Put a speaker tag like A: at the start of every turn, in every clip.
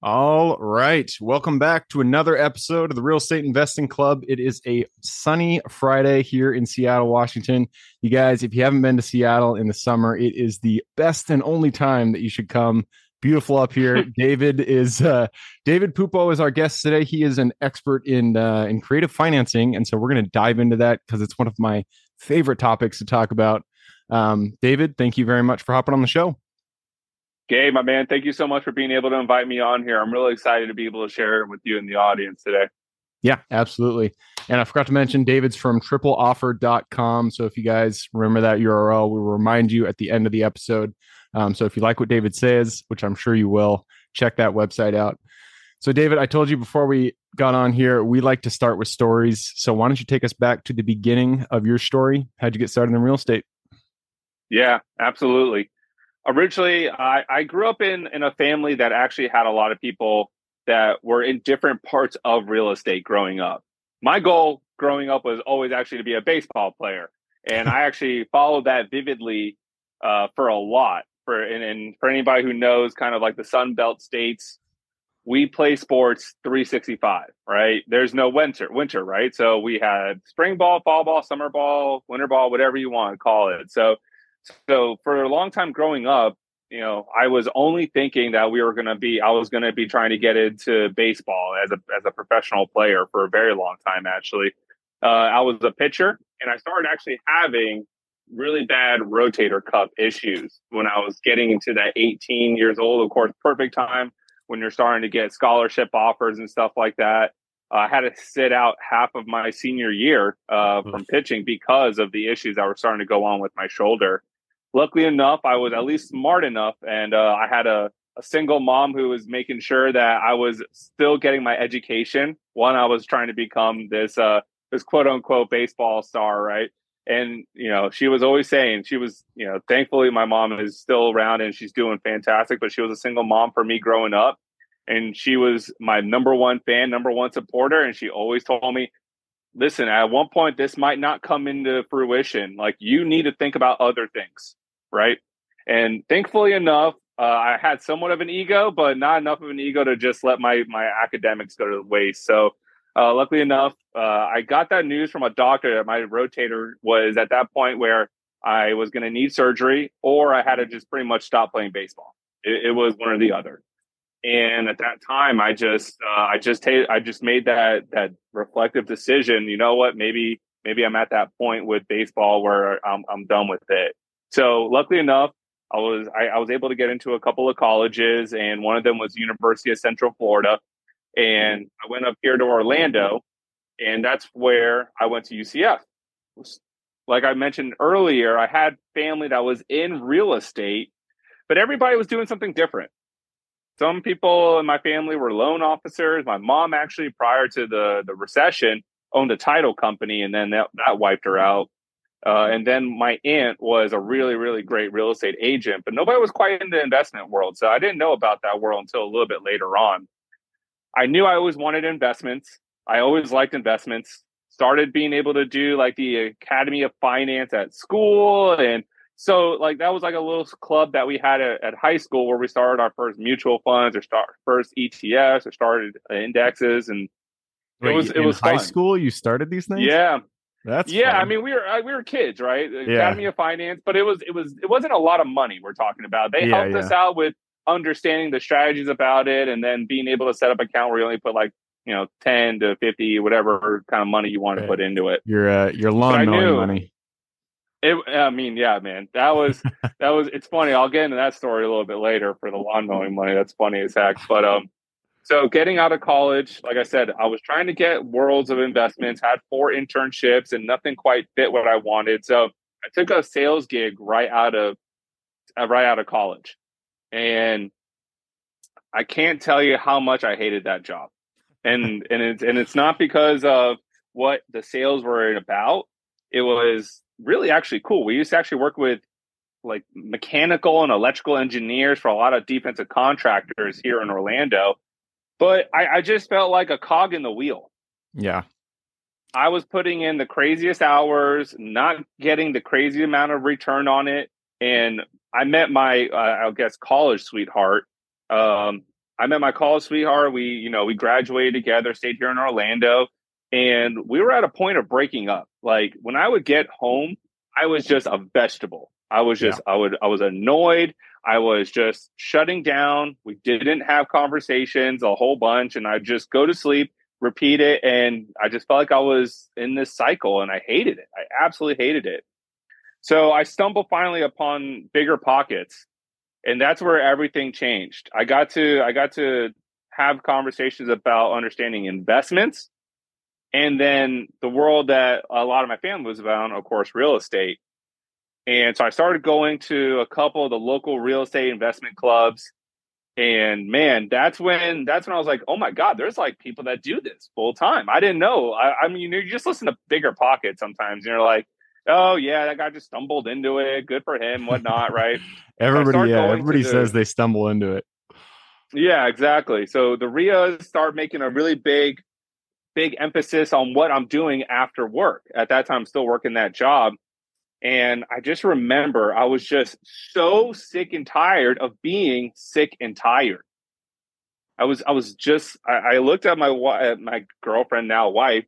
A: All right. Welcome back to another episode of the Real Estate Investing Club. It is a sunny Friday here in Seattle, Washington. You guys, if you haven't been to Seattle in the summer, it is the best and only time that you should come. Beautiful up here. David is uh, David Pupo is our guest today. He is an expert in uh, in creative financing, and so we're going to dive into that because it's one of my favorite topics to talk about. Um, David, thank you very much for hopping on the show.
B: Gabe, my man, thank you so much for being able to invite me on here. I'm really excited to be able to share it with you and the audience today.
A: Yeah, absolutely. And I forgot to mention David's from tripleoffer.com. So if you guys remember that URL, we'll remind you at the end of the episode. Um, so if you like what David says, which I'm sure you will, check that website out. So, David, I told you before we got on here, we like to start with stories. So, why don't you take us back to the beginning of your story? How'd you get started in real estate?
B: Yeah, absolutely originally I, I grew up in in a family that actually had a lot of people that were in different parts of real estate growing up. My goal growing up was always actually to be a baseball player, and I actually followed that vividly uh, for a lot. For and, and for anybody who knows, kind of like the Sun Belt states, we play sports 365. Right? There's no winter, winter, right? So we had spring ball, fall ball, summer ball, winter ball, whatever you want to call it. So so for a long time growing up, you know, I was only thinking that we were going to be, I was going to be trying to get into baseball as a as a professional player for a very long time. Actually, uh, I was a pitcher, and I started actually having really bad rotator cuff issues when I was getting into that 18 years old. Of course, perfect time when you're starting to get scholarship offers and stuff like that. Uh, I had to sit out half of my senior year uh, from pitching because of the issues that were starting to go on with my shoulder luckily enough, I was at least smart enough, and uh, I had a, a single mom who was making sure that I was still getting my education One, I was trying to become this uh, this quote unquote baseball star, right? And you know, she was always saying she was, you know, thankfully my mom is still around and she's doing fantastic. But she was a single mom for me growing up, and she was my number one fan, number one supporter, and she always told me, listen, at one point this might not come into fruition. Like you need to think about other things right? And thankfully enough, uh, I had somewhat of an ego, but not enough of an ego to just let my my academics go to waste. So, uh, luckily enough, uh, I got that news from a doctor that my rotator was at that point where I was going to need surgery, or I had to just pretty much stop playing baseball. It, it was one or the other. And at that time, I just uh, I just t- I just made that that reflective decision. You know what? Maybe maybe I'm at that point with baseball where I'm I'm done with it. So luckily enough, I was I, I, was able to get into a couple of colleges, and one of them was University of Central Florida. And I went up here to Orlando, and that's where I went to UCF. Like I mentioned earlier, I had family that was in real estate, but everybody was doing something different. Some people in my family were loan officers. My mom actually, prior to the the recession, owned a title company, and then that, that wiped her out. Uh, and then my aunt was a really, really great real estate agent, but nobody was quite in the investment world. So I didn't know about that world until a little bit later on. I knew I always wanted investments. I always liked investments. Started being able to do like the Academy of Finance at school. And so, like, that was like a little club that we had at, at high school where we started our first mutual funds or start first ETFs or started indexes. And
A: Wait, it was, it was high fun. school. You started these things?
B: Yeah.
A: That's
B: yeah. Fun. I mean, we were we were kids, right? Yeah. Academy of Finance, but it was it was it wasn't a lot of money we're talking about. They yeah, helped yeah. us out with understanding the strategies about it, and then being able to set up an account where you only put like you know ten to fifty, whatever kind of money you want right. to put into it.
A: Your uh, your lawn mowing money.
B: It, I mean, yeah, man, that was that was. It's funny. I'll get into that story a little bit later for the lawn mowing money. That's funny as heck. But um, so getting out of college, like I said, I was trying to get worlds of investments, had four internships, and nothing quite fit what I wanted. So I took a sales gig right out of uh, right out of college, and I can't tell you how much I hated that job. And and it's and it's not because of what the sales were about, it was really actually cool. We used to actually work with like mechanical and electrical engineers for a lot of defensive contractors here in Orlando. But I, I just felt like a cog in the wheel.
A: Yeah.
B: I was putting in the craziest hours, not getting the crazy amount of return on it. And I met my, uh, I guess, college sweetheart. Um, I met my college sweetheart. We, you know, we graduated together, stayed here in Orlando, and we were at a point of breaking up. Like when I would get home, I was just a vegetable. I was just, yeah. I would, I was annoyed. I was just shutting down. We didn't have conversations a whole bunch, and I'd just go to sleep, repeat it, and I just felt like I was in this cycle, and I hated it. I absolutely hated it. So I stumbled finally upon BiggerPockets, and that's where everything changed. I got to, I got to have conversations about understanding investments, and then the world that a lot of my family was about, of course, real estate and so I started going to a couple of the local real estate investment clubs. And man, that's when that's when I was like, oh my God, there's like people that do this full time. I didn't know. I, I mean, you just listen to BiggerPockets sometimes, and you're like, oh yeah, that guy just stumbled into it. Good for him, whatnot, right?
A: everybody, yeah, everybody says the, they stumble into it.
B: Yeah, exactly. So the RIAs start making a really big, big emphasis on what I'm doing after work. At that time, I'm still working that job. And I just remember I was just so sick and tired of being sick and tired. I was I was just I, I looked at my at my girlfriend now wife,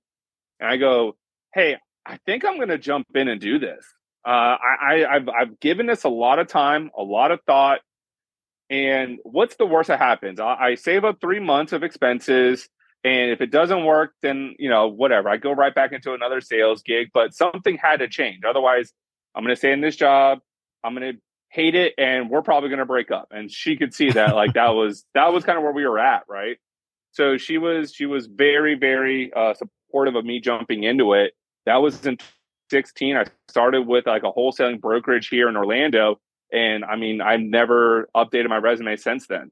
B: and I go, "Hey, I think I'm going to jump in and do this. Uh, I, I have I've given this a lot of time, a lot of thought, and what's the worst that happens? I, I save up three months of expenses. And if it doesn't work, then you know whatever. I go right back into another sales gig. But something had to change. Otherwise, I'm going to stay in this job. I'm going to hate it, and we're probably going to break up. And she could see that, like that was that was kind of where we were at, right? So she was she was very very uh, supportive of me jumping into it. That was in 16. I started with like a wholesaling brokerage here in Orlando, and I mean I've never updated my resume since then.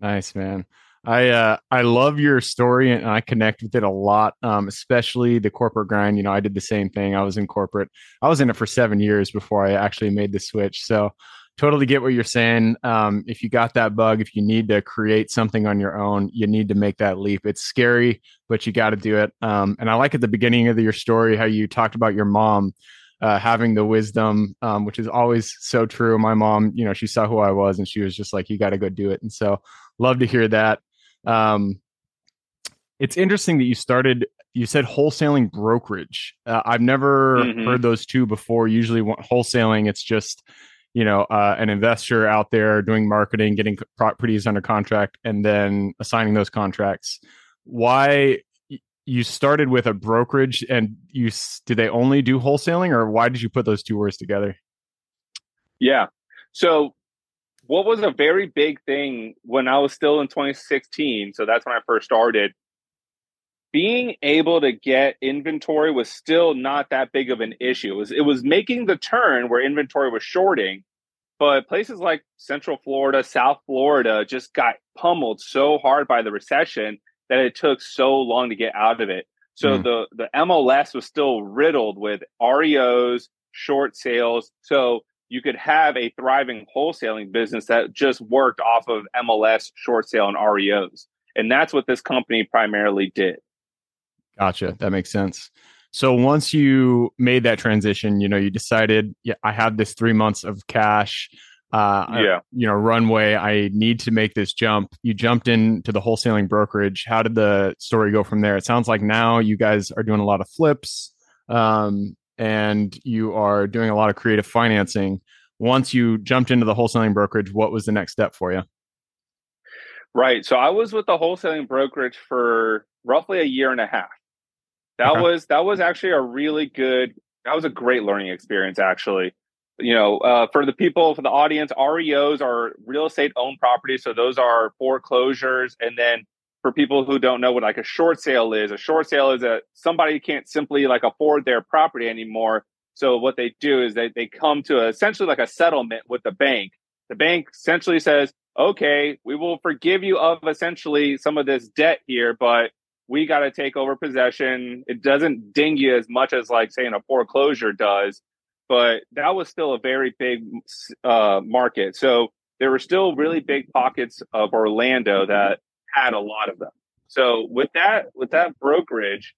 A: Nice man. I uh, I love your story and I connect with it a lot, um, especially the corporate grind. You know, I did the same thing. I was in corporate. I was in it for seven years before I actually made the switch. So totally get what you're saying. Um, if you got that bug, if you need to create something on your own, you need to make that leap. It's scary, but you got to do it. Um, and I like at the beginning of your story how you talked about your mom. Uh, having the wisdom, um, which is always so true. My mom, you know, she saw who I was and she was just like, you got to go do it. And so love to hear that. Um, it's interesting that you started. You said wholesaling brokerage. Uh, I've never mm-hmm. heard those two before. Usually, wholesaling, it's just you know uh, an investor out there doing marketing, getting properties under contract, and then assigning those contracts. Why you started with a brokerage, and you did they only do wholesaling, or why did you put those two words together?
B: Yeah. So what was a very big thing when I was still in 2016, so that's when I first started, being able to get inventory was still not that big of an issue. It was, it was making the turn where inventory was shorting, but places like Central Florida, South Florida just got pummeled so hard by the recession that it took so long to get out of it. So mm. the the MLS was still riddled with REOs, short sales. So you could have a thriving wholesaling business that just worked off of MLS, short sale, and REOs. And that's what this company primarily did.
A: Gotcha. That makes sense. So once you made that transition, you know, you decided, yeah, I have this three months of cash, uh, yeah, you know, runway. I need to make this jump. You jumped into the wholesaling brokerage. How did the story go from there? It sounds like now you guys are doing a lot of flips. Um, and you are doing a lot of creative financing. Once you jumped into the wholesaling brokerage, what was the next step for you?
B: Right. So I was with the wholesaling brokerage for roughly a year and a half. That okay. was that was actually a really good that was a great learning experience actually. You know, uh, for the people for the audience, REOs are real estate owned properties. So those are foreclosures and then for people who don't know what like a short sale is, a short sale is a somebody can't simply like afford their property anymore. So what they do is they, they come to essentially like a settlement with the bank. The bank essentially says, okay, we will forgive you of essentially some of this debt here, but we got to take over possession. It doesn't ding you as much as like saying a foreclosure does, but that was still a very big uh, market. So there were still really big pockets of Orlando that had a lot of them. So with that, with that brokerage,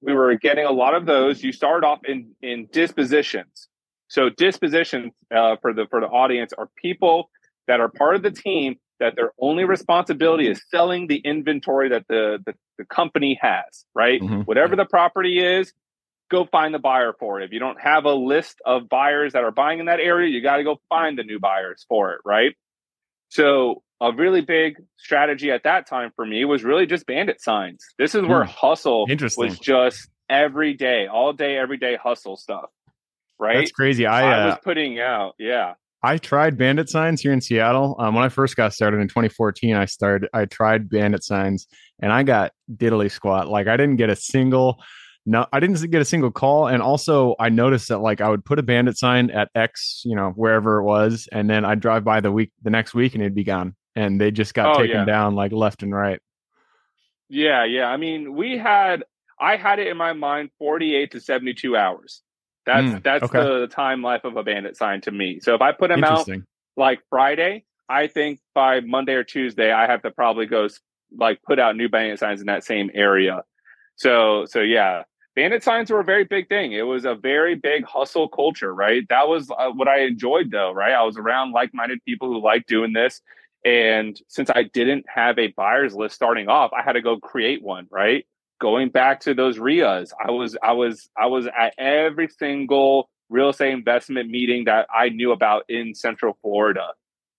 B: we were getting a lot of those. You start off in in dispositions. So dispositions uh, for the for the audience are people that are part of the team that their only responsibility is selling the inventory that the the, the company has. Right, mm-hmm. whatever the property is, go find the buyer for it. If you don't have a list of buyers that are buying in that area, you got to go find the new buyers for it. Right. So a really big strategy at that time for me was really just bandit signs. This is where hmm. hustle was just every day, all day, every day hustle stuff. Right.
A: That's crazy. I, uh,
B: I was putting out, yeah.
A: I tried bandit signs here in Seattle. Um, when I first got started in 2014, I started, I tried bandit signs and I got diddly squat. Like I didn't get a single no i didn't get a single call and also i noticed that like i would put a bandit sign at x you know wherever it was and then i'd drive by the week the next week and it'd be gone and they just got oh, taken yeah. down like left and right
B: yeah yeah i mean we had i had it in my mind 48 to 72 hours that's mm, that's okay. the time life of a bandit sign to me so if i put them out like friday i think by monday or tuesday i have to probably go like put out new bandit signs in that same area so so yeah bandit signs were a very big thing. It was a very big hustle culture, right? That was uh, what I enjoyed though, right? I was around like-minded people who like doing this. And since I didn't have a buyer's list starting off, I had to go create one, right? Going back to those RIAs, I was I was I was at every single real estate investment meeting that I knew about in Central Florida.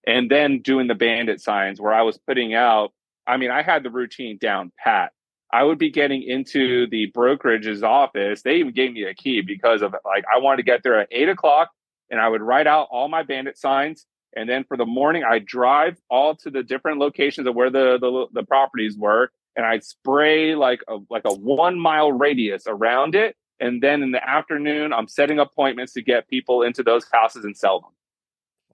B: And then doing the bandit signs where I was putting out, I mean, I had the routine down pat I would be getting into the brokerage's office. They even gave me a key because of like I wanted to get there at eight o'clock and I would write out all my bandit signs. And then for the morning, I drive all to the different locations of where the, the, the properties were, and I'd spray like a like a one mile radius around it. And then in the afternoon, I'm setting appointments to get people into those houses and sell them.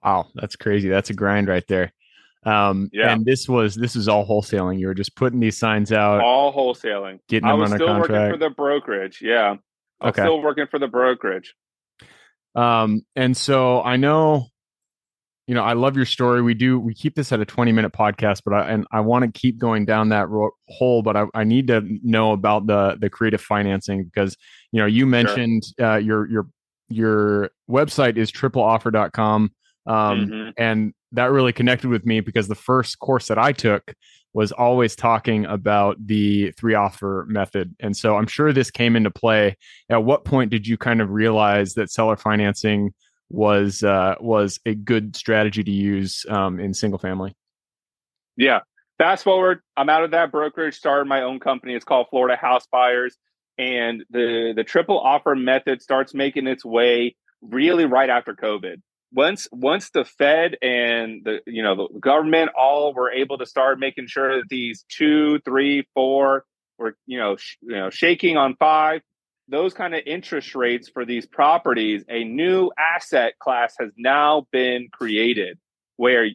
A: Wow, that's crazy. That's a grind right there. Um, yeah. And this was this is all wholesaling. You were just putting these signs out,
B: all wholesaling.
A: Getting them I was
B: still
A: contract.
B: working for the brokerage. Yeah, I'm okay. still working for the brokerage.
A: Um, and so I know, you know, I love your story. We do we keep this at a 20 minute podcast, but I and I want to keep going down that ro- hole. But I, I need to know about the the creative financing because you know you mentioned sure. uh, your your your website is tripleoffer.com um, mm-hmm. and that really connected with me because the first course that I took was always talking about the three offer method. And so I'm sure this came into play. At what point did you kind of realize that seller financing was uh, was a good strategy to use um, in single family?
B: Yeah. Fast forward, I'm out of that brokerage, started my own company. It's called Florida House Buyers. And the the triple offer method starts making its way really right after COVID once once the Fed and the you know the government all were able to start making sure that these two, three, four were you know sh- you know shaking on five, those kind of interest rates for these properties, a new asset class has now been created where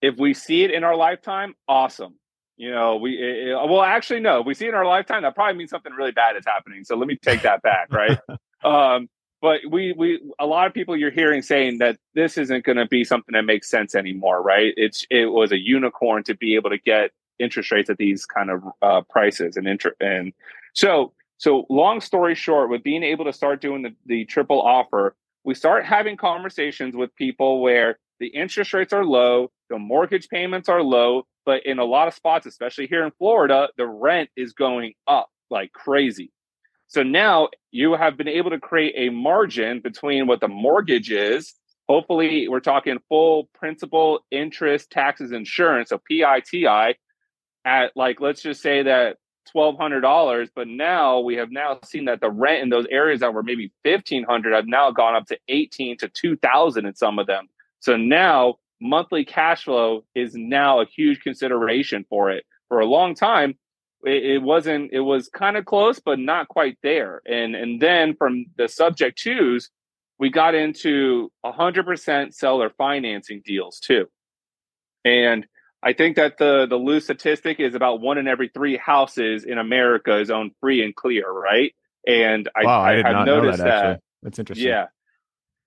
B: if we see it in our lifetime, awesome. You know, we it, it, well actually no, if we see it in our lifetime. That probably means something really bad is happening. So let me take that back, right? um, but we we a lot of people you're hearing saying that this isn't going to be something that makes sense anymore right it's it was a unicorn to be able to get interest rates at these kind of uh, prices and inter- and so so long story short with being able to start doing the, the triple offer we start having conversations with people where the interest rates are low the mortgage payments are low but in a lot of spots especially here in florida the rent is going up like crazy so now you have been able to create a margin between what the mortgage is. Hopefully, we're talking full principal, interest, taxes, insurance, so PITI at like, let's just say that $1,200. But now we have now seen that the rent in those areas that were maybe 1500 have now gone up to 18 to 2000 in some of them. So now monthly cash flow is now a huge consideration for it. For a long time, it, it wasn't it was kind of close but not quite there and and then from the subject twos we got into 100% seller financing deals too and I think that the the loose statistic is about one in every three houses in America is owned free and clear, right? And I,
A: wow, I, I have
B: noticed
A: that,
B: that.
A: That's interesting.
B: Yeah,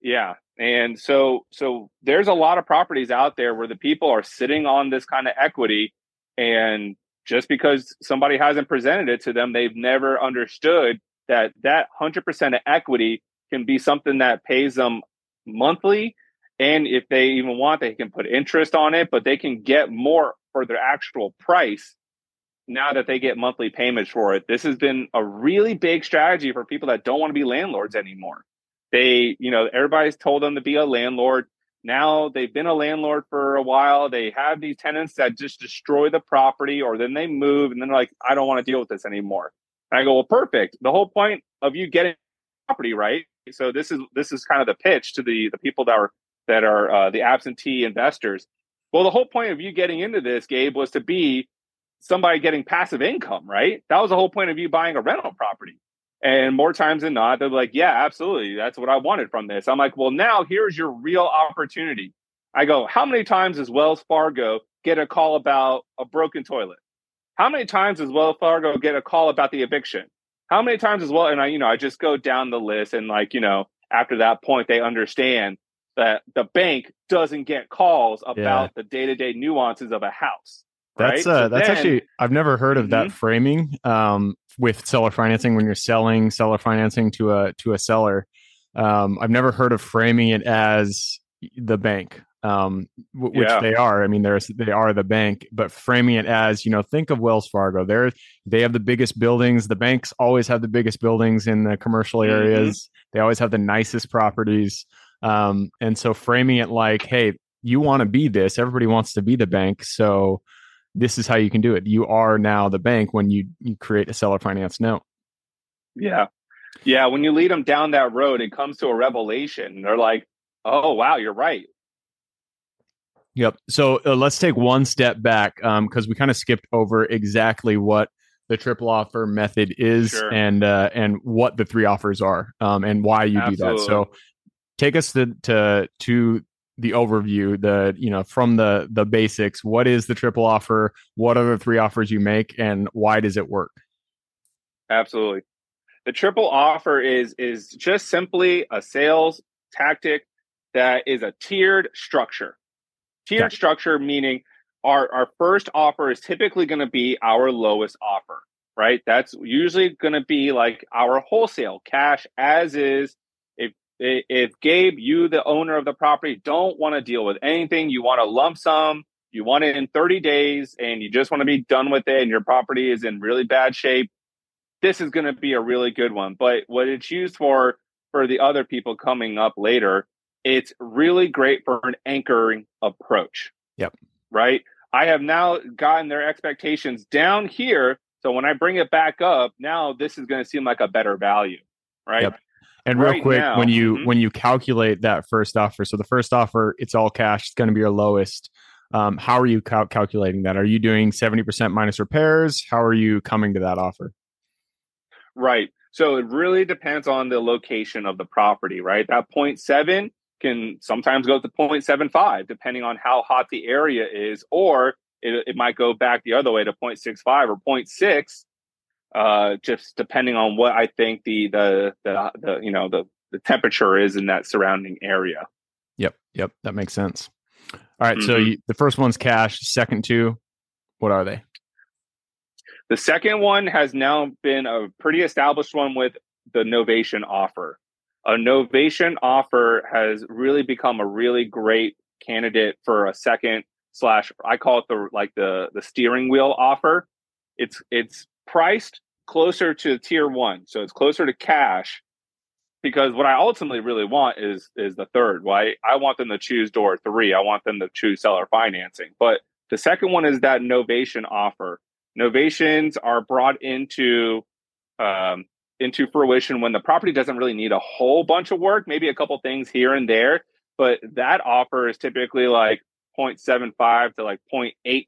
B: yeah, and so so there's a lot of properties out there where the people are sitting on this kind of equity, and just because somebody hasn't presented it to them, they've never understood that that hundred percent of equity can be something that pays them monthly and if they even want, they can put interest on it, but they can get more for their actual price now that they get monthly payments for it. This has been a really big strategy for people that don't want to be landlords anymore. They, you know, everybody's told them to be a landlord. Now they've been a landlord for a while. They have these tenants that just destroy the property or then they move and then they're like, I don't want to deal with this anymore. And I go, well, perfect. The whole point of you getting property, right? So this is this is kind of the pitch to the the people that are that are uh, the absentee investors. Well, the whole point of you getting into this, Gabe, was to be somebody getting passive income, right? That was the whole point of you buying a rental property. And more times than not, they're like, yeah, absolutely. That's what I wanted from this. I'm like, well, now here's your real opportunity. I go, how many times does Wells Fargo get a call about a broken toilet? How many times does Wells Fargo get a call about the eviction? How many times as well? And I, you know, I just go down the list and like, you know, after that point, they understand that the bank doesn't get calls about yeah. the day-to-day nuances of a house.
A: That's
B: right?
A: uh, so that's then, actually I've never heard of mm-hmm. that framing um, with seller financing when you're selling seller financing to a to a seller. Um, I've never heard of framing it as the bank, um, w- which yeah. they are. I mean, there's they are the bank, but framing it as you know, think of Wells Fargo. They're they have the biggest buildings. The banks always have the biggest buildings in the commercial mm-hmm. areas. Mm-hmm. They always have the nicest properties. Um, and so framing it like, hey, you want to be this, everybody wants to be the bank. So this is how you can do it. You are now the bank when you, you create a seller finance note.
B: Yeah. Yeah. When you lead them down that road, it comes to a revelation. They're like, oh, wow, you're right.
A: Yep. So uh, let's take one step back because um, we kind of skipped over exactly what the triple offer method is sure. and uh, and what the three offers are um, and why you Absolutely. do that. So take us to, to to the overview the you know from the the basics what is the triple offer? What are the three offers you make and why does it work?
B: Absolutely. The triple offer is is just simply a sales tactic that is a tiered structure. Tiered okay. structure meaning our our first offer is typically going to be our lowest offer right? That's usually going to be like our wholesale cash as is if Gabe, you, the owner of the property, don't want to deal with anything, you want a lump sum, you want it in 30 days, and you just want to be done with it, and your property is in really bad shape, this is going to be a really good one. But what it's used for for the other people coming up later, it's really great for an anchoring approach.
A: Yep.
B: Right. I have now gotten their expectations down here. So when I bring it back up, now this is going to seem like a better value. Right. Yep.
A: And real right quick, now, when you mm-hmm. when you calculate that first offer, so the first offer, it's all cash. It's going to be your lowest. Um, how are you cal- calculating that? Are you doing seventy percent minus repairs? How are you coming to that offer?
B: Right. So it really depends on the location of the property. Right. That 0.7 can sometimes go to 0.75 depending on how hot the area is, or it, it might go back the other way to 0.65 or 0.6 uh, just depending on what I think the the the, the you know the the temperature is in that surrounding area.
A: Yep, yep, that makes sense. All right, mm-hmm. so you, the first one's cash. Second two, what are they?
B: The second one has now been a pretty established one with the Novation offer. A Novation offer has really become a really great candidate for a second slash I call it the like the the steering wheel offer. It's it's priced closer to tier one, so it's closer to cash. Because what I ultimately really want is is the third. Why I want them to choose door three. I want them to choose seller financing. But the second one is that novation offer. Novations are brought into um, into fruition when the property doesn't really need a whole bunch of work, maybe a couple things here and there. But that offer is typically like 0.75 to like 0.85.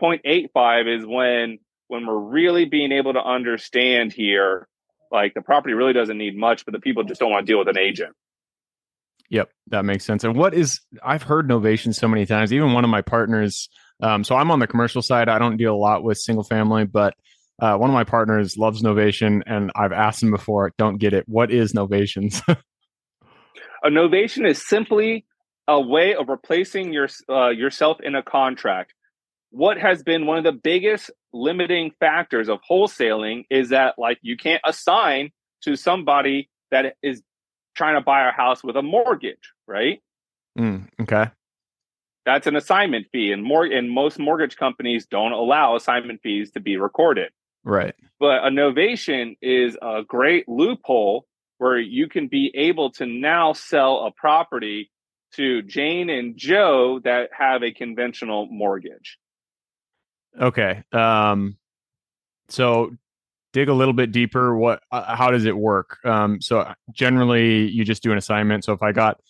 B: 0.85 is when when we're really being able to understand here, like the property really doesn't need much, but the people just don't want to deal with an agent.
A: Yep, that makes sense. And what is I've heard novation so many times. Even one of my partners Um, so I'm on the commercial side. I don't deal a lot with single family, but uh, one of my partners loves Novation, and I've asked him before. Don't get it. What is Novations?
B: a novation is simply a way of replacing your uh, yourself in a contract. What has been one of the biggest limiting factors of wholesaling is that like you can't assign to somebody that is trying to buy a house with a mortgage, right?
A: Mm, okay.
B: That's an assignment fee, and more and most mortgage companies don't allow assignment fees to be recorded.
A: Right.
B: But a novation is a great loophole where you can be able to now sell a property to Jane and Joe that have a conventional mortgage.
A: Okay. Um so dig a little bit deeper what uh, how does it work? Um so generally you just do an assignment. So if I got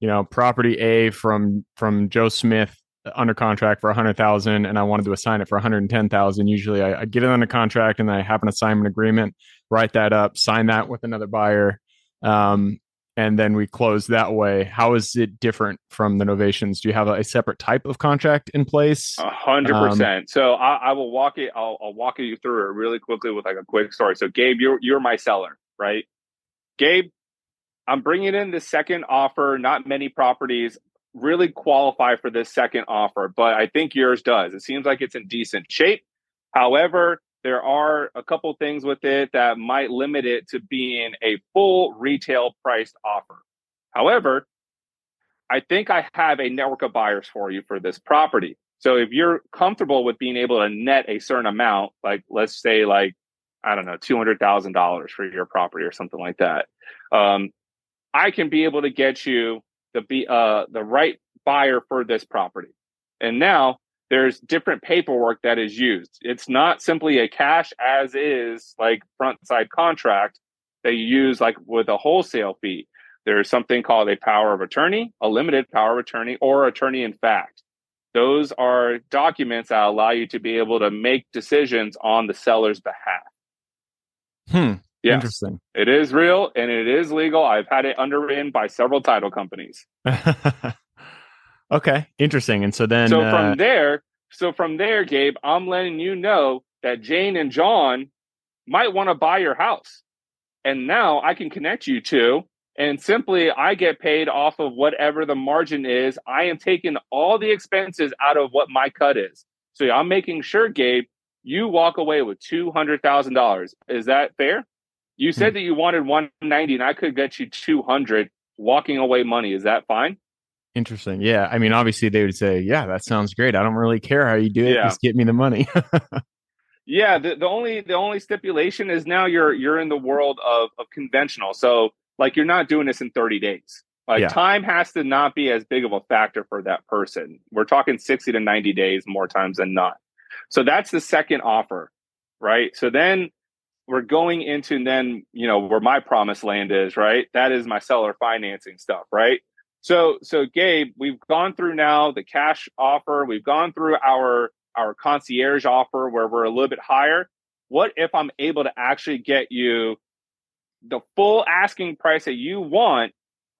A: you know property A from from Joe Smith under contract for a hundred thousand and I wanted to assign it for a hundred and ten thousand. Usually I, I, get it under contract and I have an assignment agreement, write that up, sign that with another buyer. Um, and then we close that way. How is it different from the novations? Do you have a, a separate type of contract in place?
B: A hundred um, percent. So I, I, will walk it. I'll, I'll walk you through it really quickly with like a quick story. So Gabe, you're you're my seller, right? Gabe, I'm bringing in the second offer. Not many properties really qualify for this second offer, but I think yours does. It seems like it's in decent shape. However, there are a couple things with it that might limit it to being a full retail priced offer. However, I think I have a network of buyers for you for this property. So if you're comfortable with being able to net a certain amount, like let's say like I don't know, two hundred thousand dollars for your property or something like that, um, I can be able to get you the be uh the right buyer for this property. And now there's different paperwork that is used. It's not simply a cash as is like front side contract that you use like with a wholesale fee. There's something called a power of attorney, a limited power of attorney, or attorney in fact. Those are documents that allow you to be able to make decisions on the seller's behalf.
A: Hmm. Yes, Interesting.
B: It is real and it is legal. I've had it underwritten by several title companies.
A: okay. Interesting. And so then
B: So uh, from there, so from there, Gabe, I'm letting you know that Jane and John might want to buy your house. And now I can connect you to and simply I get paid off of whatever the margin is. I am taking all the expenses out of what my cut is. So I'm making sure, Gabe, you walk away with two hundred thousand dollars. Is that fair? You said hmm. that you wanted 190 and I could get you 200 walking away money. Is that fine?
A: Interesting. Yeah. I mean, obviously they would say, yeah, that sounds great. I don't really care how you do it. Yeah. Just get me the money.
B: yeah. The, the only, the only stipulation is now you're, you're in the world of, of conventional. So like, you're not doing this in 30 days. Like yeah. time has to not be as big of a factor for that person. We're talking 60 to 90 days more times than not. So that's the second offer. Right. So then we're going into then you know where my promised land is right that is my seller financing stuff right so so gabe we've gone through now the cash offer. We've gone through our our concierge offer where we're a little bit higher. What if i'm able to actually get you the full asking price that you want?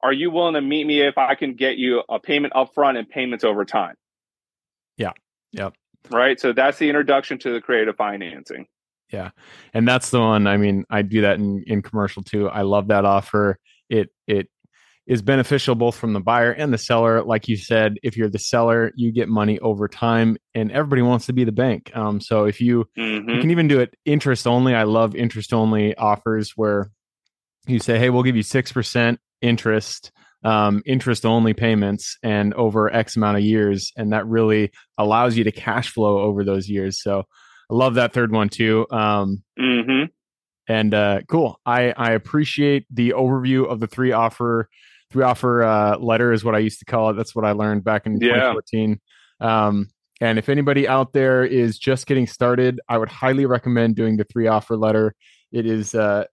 B: Are you willing to meet me if i can get you a payment upfront and payments over time?
A: Yeah. Yep.
B: Right? So that's the introduction to the creative financing.
A: Yeah. And that's the one i mean i do that in in commercial too. I love that offer. It it is beneficial both from the buyer and the seller like you said if you're the seller you get money over time and everybody wants to be the bank um, so if you mm-hmm. you can even do it interest only i love interest only offers where you say hey we'll give you 6% interest um, interest only payments and over x amount of years and that really allows you to cash flow over those years so I love that third one too. Um,
B: mm-hmm.
A: And uh, cool. I I appreciate the overview of the three offer three offer uh, letter is what I used to call it. That's what I learned back in yeah. 2014. Um, and if anybody out there is just getting started, I would highly recommend doing the three offer letter. It is uh,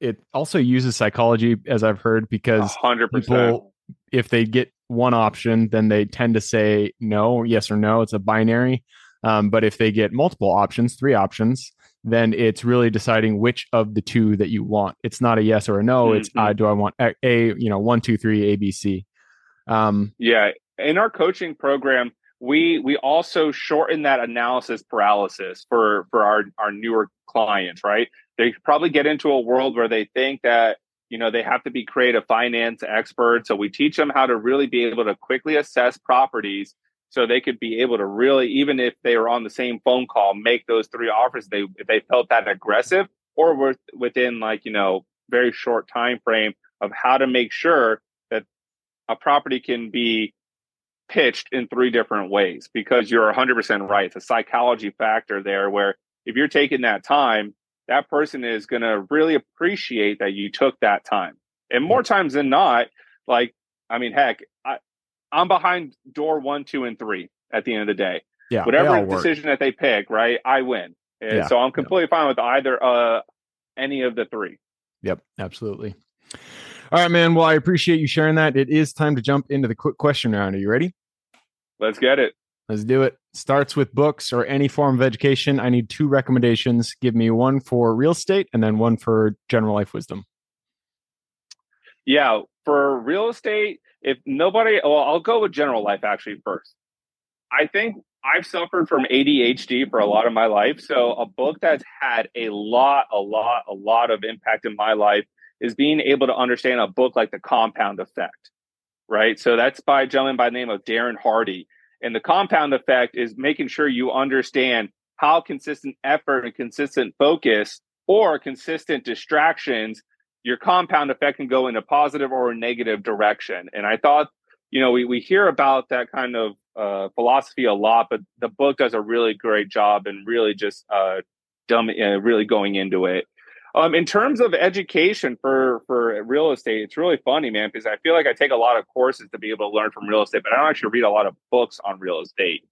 A: it also uses psychology as I've heard because
B: 100%. people
A: if they get one option, then they tend to say no, yes or no. It's a binary. Um, but if they get multiple options, three options, then it's really deciding which of the two that you want. It's not a yes or a no. Mm-hmm. It's uh, do I want a, a, you know one two three A B C.
B: Um, yeah, in our coaching program, we we also shorten that analysis paralysis for for our our newer clients, right? They probably get into a world where they think that you know they have to be creative finance experts. So we teach them how to really be able to quickly assess properties so they could be able to really even if they were on the same phone call make those three offers they if they felt that aggressive or were within like you know very short time frame of how to make sure that a property can be pitched in three different ways because you're 100% right. It's a psychology factor there where if you're taking that time, that person is going to really appreciate that you took that time. And more times than not, like, I mean, heck, I, I'm behind door one, two, and three at the end of the day.
A: Yeah.
B: Whatever decision that they pick, right, I win. And yeah, so I'm completely yeah. fine with either uh any of the three.
A: Yep, absolutely. All right, man. Well, I appreciate you sharing that. It is time to jump into the quick question round. Are you ready?
B: Let's get it.
A: Let's do it. Starts with books or any form of education. I need two recommendations. Give me one for real estate and then one for general life wisdom.
B: Yeah, for real estate, if nobody, well, I'll go with general life actually first. I think I've suffered from ADHD for a lot of my life. So a book that's had a lot, a lot, a lot of impact in my life is being able to understand a book like The Compound Effect, right? So that's by a gentleman by the name of Darren Hardy. And the compound effect is making sure you understand how consistent effort and consistent focus or consistent distractions, your compound effect can go in a positive or a negative direction. And I thought, you know, we, we hear about that kind of uh, philosophy a lot, but the book does a really great job and really just uh, dumb, uh, really going into it. Um, in terms of education for for real estate, it's really funny, man, because I feel like I take a lot of courses to be able to learn from real estate, but I don't actually read a lot of books on real estate.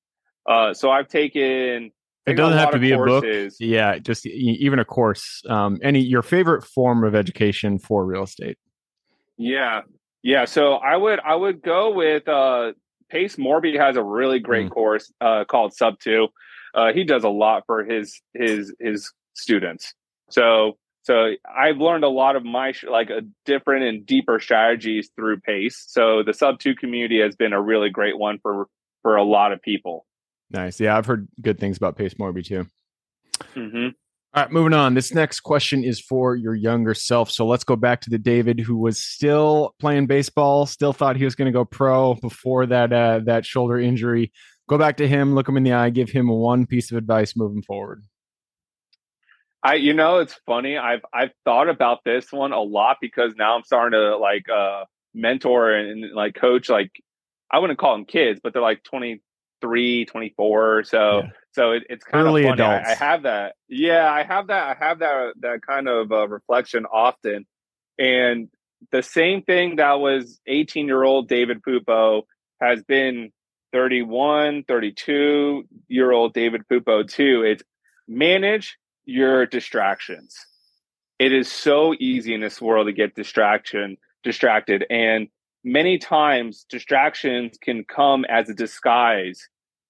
B: Uh, so I've taken.
A: It doesn't have to be courses. a book. Yeah, just even a course. Um, any your favorite form of education for real estate?
B: Yeah, yeah. So I would I would go with uh, Pace Morby has a really great mm. course uh, called Subto. Uh, he does a lot for his his his students. So so I've learned a lot of my like a different and deeper strategies through Pace. So the Subto community has been a really great one for for a lot of people.
A: Nice. Yeah, I've heard good things about Pace Morby too.
B: Mm-hmm.
A: All right, moving on. This next question is for your younger self. So let's go back to the David who was still playing baseball, still thought he was going to go pro before that uh, that shoulder injury. Go back to him, look him in the eye, give him one piece of advice moving forward.
B: I, you know, it's funny. I've I've thought about this one a lot because now I'm starting to like uh mentor and, and like coach like I wouldn't call them kids, but they're like 23, 24. So yeah. so it, it's kind
A: Early
B: of
A: funny. I,
B: I, have that. Yeah, I have that. I have that that kind of uh, reflection often. And the same thing that was 18 year old David Pupo has been 31, 32 year old David Pupo too. It's manage your distractions. It is so easy in this world to get distraction distracted and many times distractions can come as a disguise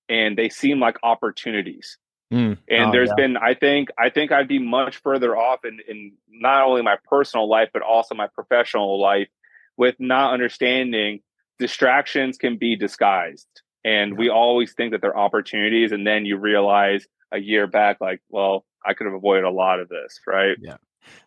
B: and they seem like opportunities. Mm. And oh, there's yeah. been I think I think I'd be much further off in, in not only my personal life but also my professional life with not understanding distractions can be disguised. And yeah. we always think that they're opportunities and then you realize a year back like, well, I could have avoided a lot of this, right?
A: Yeah.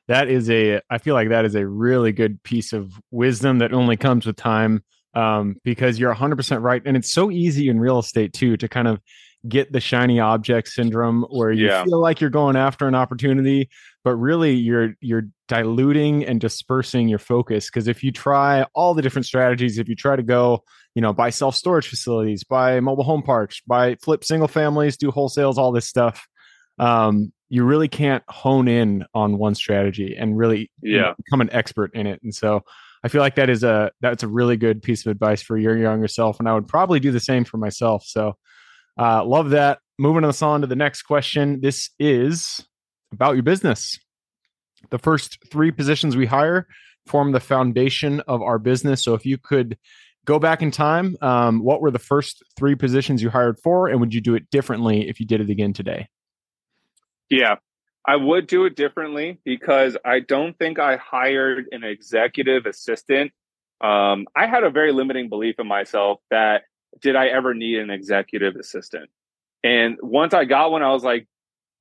A: That is a, I feel like that is a really good piece of wisdom that only comes with time um, because you're 100% right. And it's so easy in real estate too to kind of get the shiny object syndrome where you yeah. feel like you're going after an opportunity but really you're you're diluting and dispersing your focus because if you try all the different strategies if you try to go you know buy self storage facilities buy mobile home parks buy flip single families do wholesales all this stuff um, you really can't hone in on one strategy and really
B: yeah. You know,
A: become an expert in it. And so I feel like that is a that's a really good piece of advice for your younger self, and I would probably do the same for myself. So uh, love that. Moving us on to the next question. This is about your business. The first three positions we hire form the foundation of our business. So if you could go back in time, um, what were the first three positions you hired for, and would you do it differently if you did it again today?
B: Yeah, I would do it differently because I don't think I hired an executive assistant. Um, I had a very limiting belief in myself that did I ever need an executive assistant? And once I got one, I was like,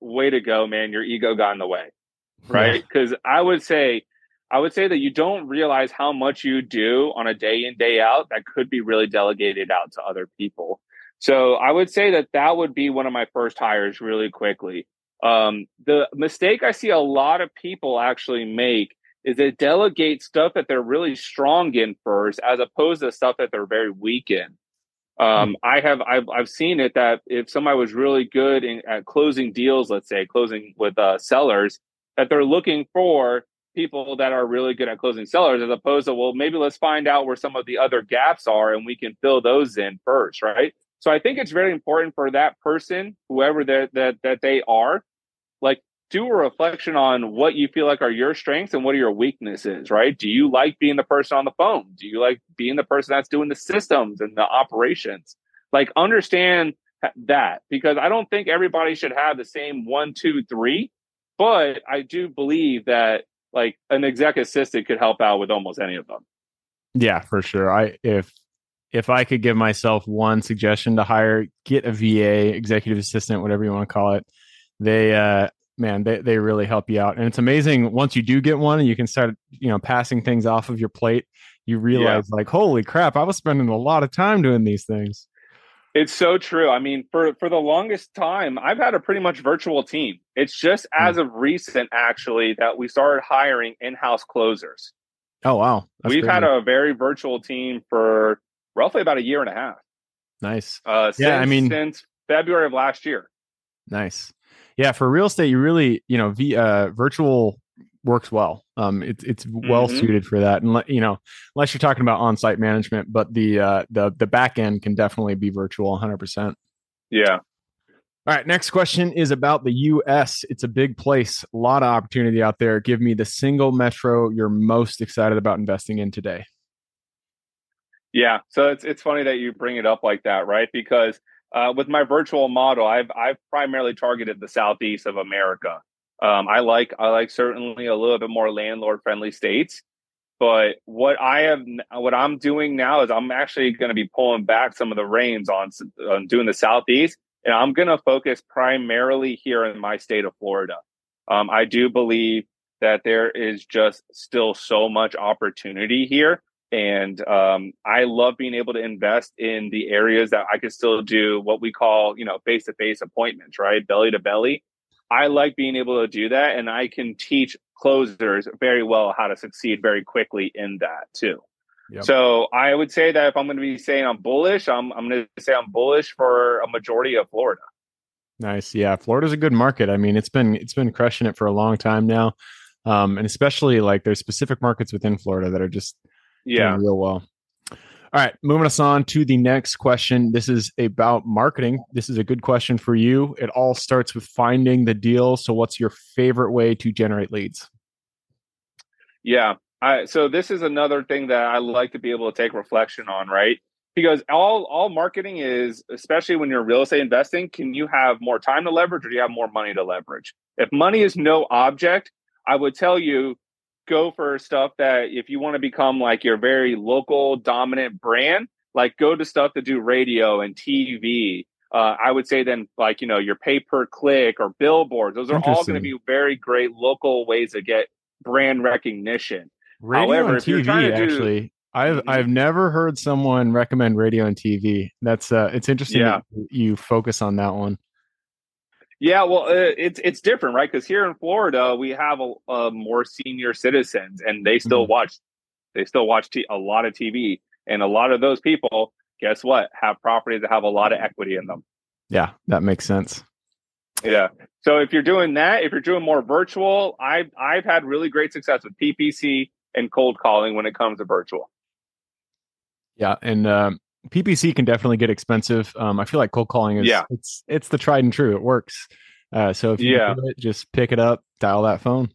B: way to go, man. Your ego got in the way. Right. Because I would say, I would say that you don't realize how much you do on a day in, day out that could be really delegated out to other people. So I would say that that would be one of my first hires really quickly. Um, the mistake I see a lot of people actually make is they delegate stuff that they're really strong in first, as opposed to stuff that they're very weak in. Um, hmm. I have I've I've seen it that if somebody was really good in, at closing deals, let's say closing with uh, sellers, that they're looking for people that are really good at closing sellers, as opposed to well, maybe let's find out where some of the other gaps are and we can fill those in first, right? So I think it's very important for that person, whoever that that that they are, do a reflection on what you feel like are your strengths and what are your weaknesses, right? Do you like being the person on the phone? Do you like being the person that's doing the systems and the operations? Like understand that because I don't think everybody should have the same one, two, three, but I do believe that like an exec assistant could help out with almost any of them.
A: Yeah, for sure. I if if I could give myself one suggestion to hire, get a VA, executive assistant, whatever you want to call it. They uh man, they, they really help you out. And it's amazing once you do get one and you can start, you know, passing things off of your plate, you realize yeah. like, holy crap, I was spending a lot of time doing these things.
B: It's so true. I mean, for for the longest time, I've had a pretty much virtual team. It's just hmm. as of recent, actually, that we started hiring in-house closers.
A: Oh wow,
B: That's we've had a very virtual team for roughly about a year and a half.
A: Nice.
B: Uh, since, yeah, I mean, since February of last year.
A: Nice yeah, for real estate, you really, you know, v, uh, virtual works well. Um, it's it's well mm-hmm. suited for that, and you know, unless you're talking about on-site management, but the uh, the the back end can definitely be virtual, 100. percent
B: Yeah.
A: All right, next question is about the US. It's a big place, a lot of opportunity out there. Give me the single metro you're most excited about investing in today.
B: Yeah, so it's it's funny that you bring it up like that, right? Because uh, with my virtual model, I've I've primarily targeted the southeast of America. Um, I like I like certainly a little bit more landlord friendly states, but what I have what I'm doing now is I'm actually going to be pulling back some of the reins on, on doing the southeast, and I'm going to focus primarily here in my state of Florida. Um, I do believe that there is just still so much opportunity here and um, I love being able to invest in the areas that I can still do what we call, you know, face to face appointments, right? Belly to belly. I like being able to do that. And I can teach closers very well how to succeed very quickly in that too. Yep. So I would say that if I'm going to be saying I'm bullish, I'm, I'm going to say I'm bullish for a majority of Florida.
A: Nice. Yeah. Florida's a good market. I mean, it's been, it's been crushing it for a long time now. Um, and especially like there's specific markets within Florida that are just,
B: yeah,
A: real well. All right, moving us on to the next question. This is about marketing. This is a good question for you. It all starts with finding the deal. So, what's your favorite way to generate leads?
B: Yeah. I, so this is another thing that I like to be able to take reflection on, right? Because all all marketing is, especially when you're real estate investing, can you have more time to leverage or do you have more money to leverage? If money is no object, I would tell you go for stuff that if you want to become like your very local dominant brand, like go to stuff to do radio and TV. Uh, I would say then like, you know, your pay per click or billboards, those are all going to be very great local ways to get brand recognition.
A: Radio However, and TV, actually, do, I've mm-hmm. I've never heard someone recommend radio and TV. That's uh, it's interesting. Yeah. you focus on that one.
B: Yeah, well, uh, it's it's different, right? Because here in Florida, we have a, a, more senior citizens, and they still mm-hmm. watch. They still watch t- a lot of TV, and a lot of those people, guess what, have properties that have a lot of equity in them.
A: Yeah, that makes sense.
B: Yeah. So if you're doing that, if you're doing more virtual, I've I've had really great success with PPC and cold calling when it comes to virtual.
A: Yeah, and um, PPC can definitely get expensive. Um, I feel like cold calling is yeah. it's it's the tried and true. It works. Uh, so if you yeah. it, just pick it up, dial that phone.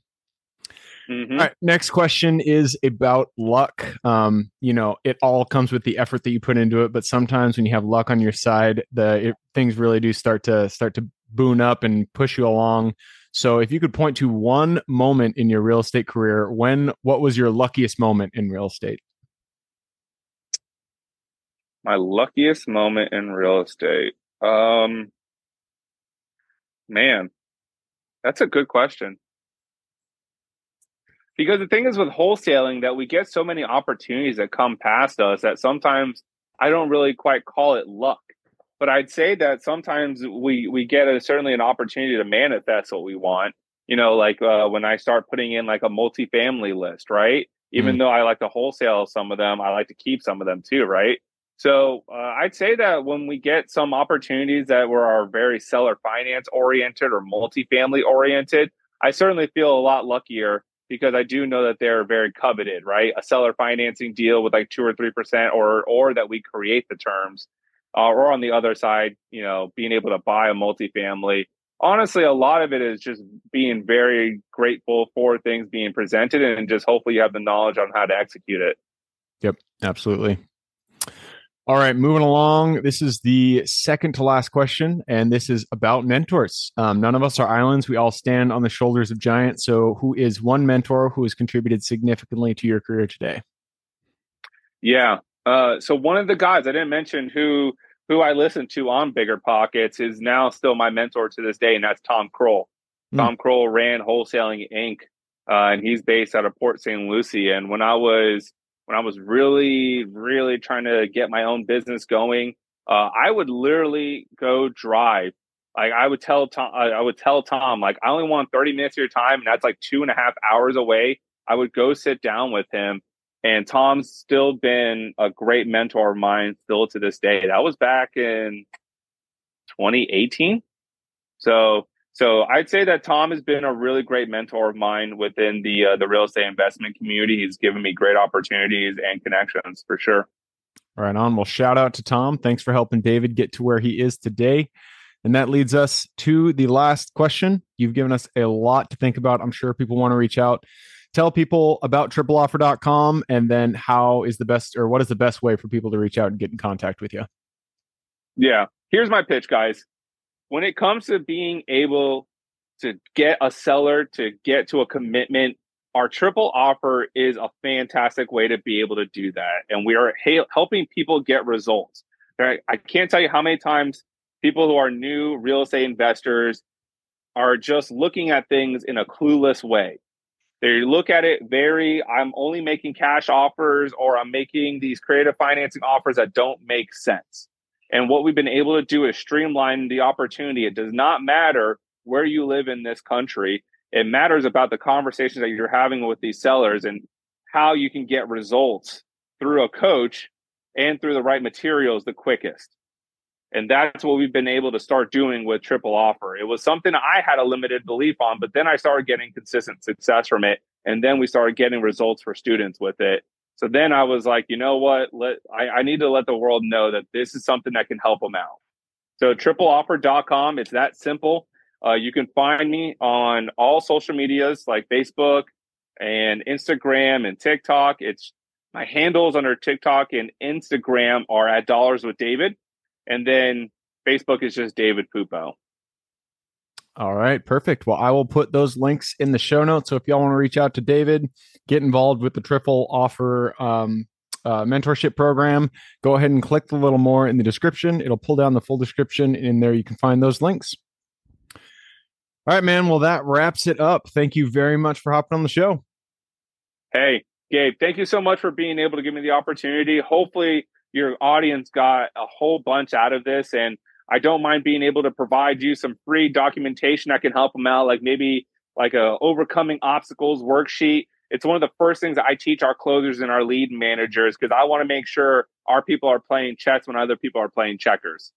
A: Mm-hmm. All right. Next question is about luck. Um, you know, it all comes with the effort that you put into it, but sometimes when you have luck on your side, the it, things really do start to start to boon up and push you along. So, if you could point to one moment in your real estate career, when what was your luckiest moment in real estate?
B: My luckiest moment in real estate. Um, man, that's a good question. Because the thing is with wholesaling that we get so many opportunities that come past us that sometimes I don't really quite call it luck. But I'd say that sometimes we we get a, certainly an opportunity to manifest what we want. You know, like uh, when I start putting in like a multifamily list, right? Even mm. though I like to wholesale some of them, I like to keep some of them too, right? So uh, I'd say that when we get some opportunities that were are very seller finance oriented or multifamily oriented, I certainly feel a lot luckier because I do know that they're very coveted, right? A seller financing deal with like two or three percent, or or that we create the terms, uh, or on the other side, you know, being able to buy a multifamily. Honestly, a lot of it is just being very grateful for things being presented, and just hopefully you have the knowledge on how to execute it.
A: Yep, absolutely. All right, moving along. This is the second to last question, and this is about mentors. Um, none of us are islands. We all stand on the shoulders of giants. So, who is one mentor who has contributed significantly to your career today?
B: Yeah. Uh, so, one of the guys I didn't mention who who I listened to on BiggerPockets is now still my mentor to this day, and that's Tom Krol. Mm. Tom Krol ran Wholesaling Inc., uh, and he's based out of Port St. Lucie. And when I was when I was really, really trying to get my own business going, uh, I would literally go drive. Like I would tell Tom, I would tell Tom, like I only want 30 minutes of your time, and that's like two and a half hours away. I would go sit down with him, and Tom's still been a great mentor of mine still to this day. That was back in 2018. So so I'd say that Tom has been a really great mentor of mine within the uh, the real estate investment community. He's given me great opportunities and connections for sure.
A: Right on. Well, shout out to Tom. Thanks for helping David get to where he is today. And that leads us to the last question. You've given us a lot to think about. I'm sure people want to reach out. Tell people about tripleoffer.com and then how is the best or what is the best way for people to reach out and get in contact with you?
B: Yeah. Here's my pitch, guys when it comes to being able to get a seller to get to a commitment, our triple offer is a fantastic way to be able to do that. And we are ha- helping people get results. Right? I can't tell you how many times people who are new real estate investors are just looking at things in a clueless way. They look at it very, I'm only making cash offers or I'm making these creative financing offers that don't make sense. And what we've been able to do is streamline the opportunity. It does not matter where you live in this country. It matters about the conversations that you're having with these sellers and how you can get results through a coach and through the right materials the quickest. And that's what we've been able to start doing with Triple Offer. It was something I had a limited belief on, but then I started getting consistent success from it. And then we started getting results for students with it. So then I was like, you know what? Let I, I need to let the world know that this is something that can help them out. So tripleoffer.com, it's that simple. Uh, you can find me on all social medias like Facebook and Instagram and TikTok. It's my handles under TikTok and Instagram are at dollars with David. And then Facebook is just David Pupo.
A: All right, perfect. Well, I will put those links in the show notes. So if y'all want to reach out to David, get involved with the Triple Offer um, uh, mentorship program, go ahead and click a little more in the description. It'll pull down the full description. and In there, you can find those links. All right, man. Well, that wraps it up. Thank you very much for hopping on the show.
B: Hey, Gabe, thank you so much for being able to give me the opportunity. Hopefully, your audience got a whole bunch out of this and I don't mind being able to provide you some free documentation that can help them out, like maybe like a overcoming obstacles worksheet. It's one of the first things I teach our closers and our lead managers because I want to make sure our people are playing chess when other people are playing checkers.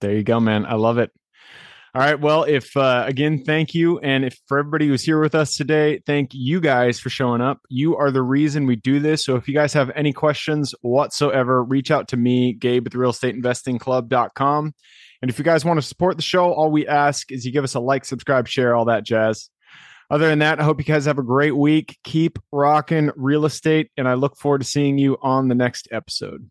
A: There you go, man. I love it. All right. Well, if uh, again, thank you. And if for everybody who's here with us today, thank you guys for showing up. You are the reason we do this. So if you guys have any questions whatsoever, reach out to me, Gabe at the real estate investing club.com. And if you guys want to support the show, all we ask is you give us a like, subscribe, share, all that jazz. Other than that, I hope you guys have a great week. Keep rocking real estate, and I look forward to seeing you on the next episode.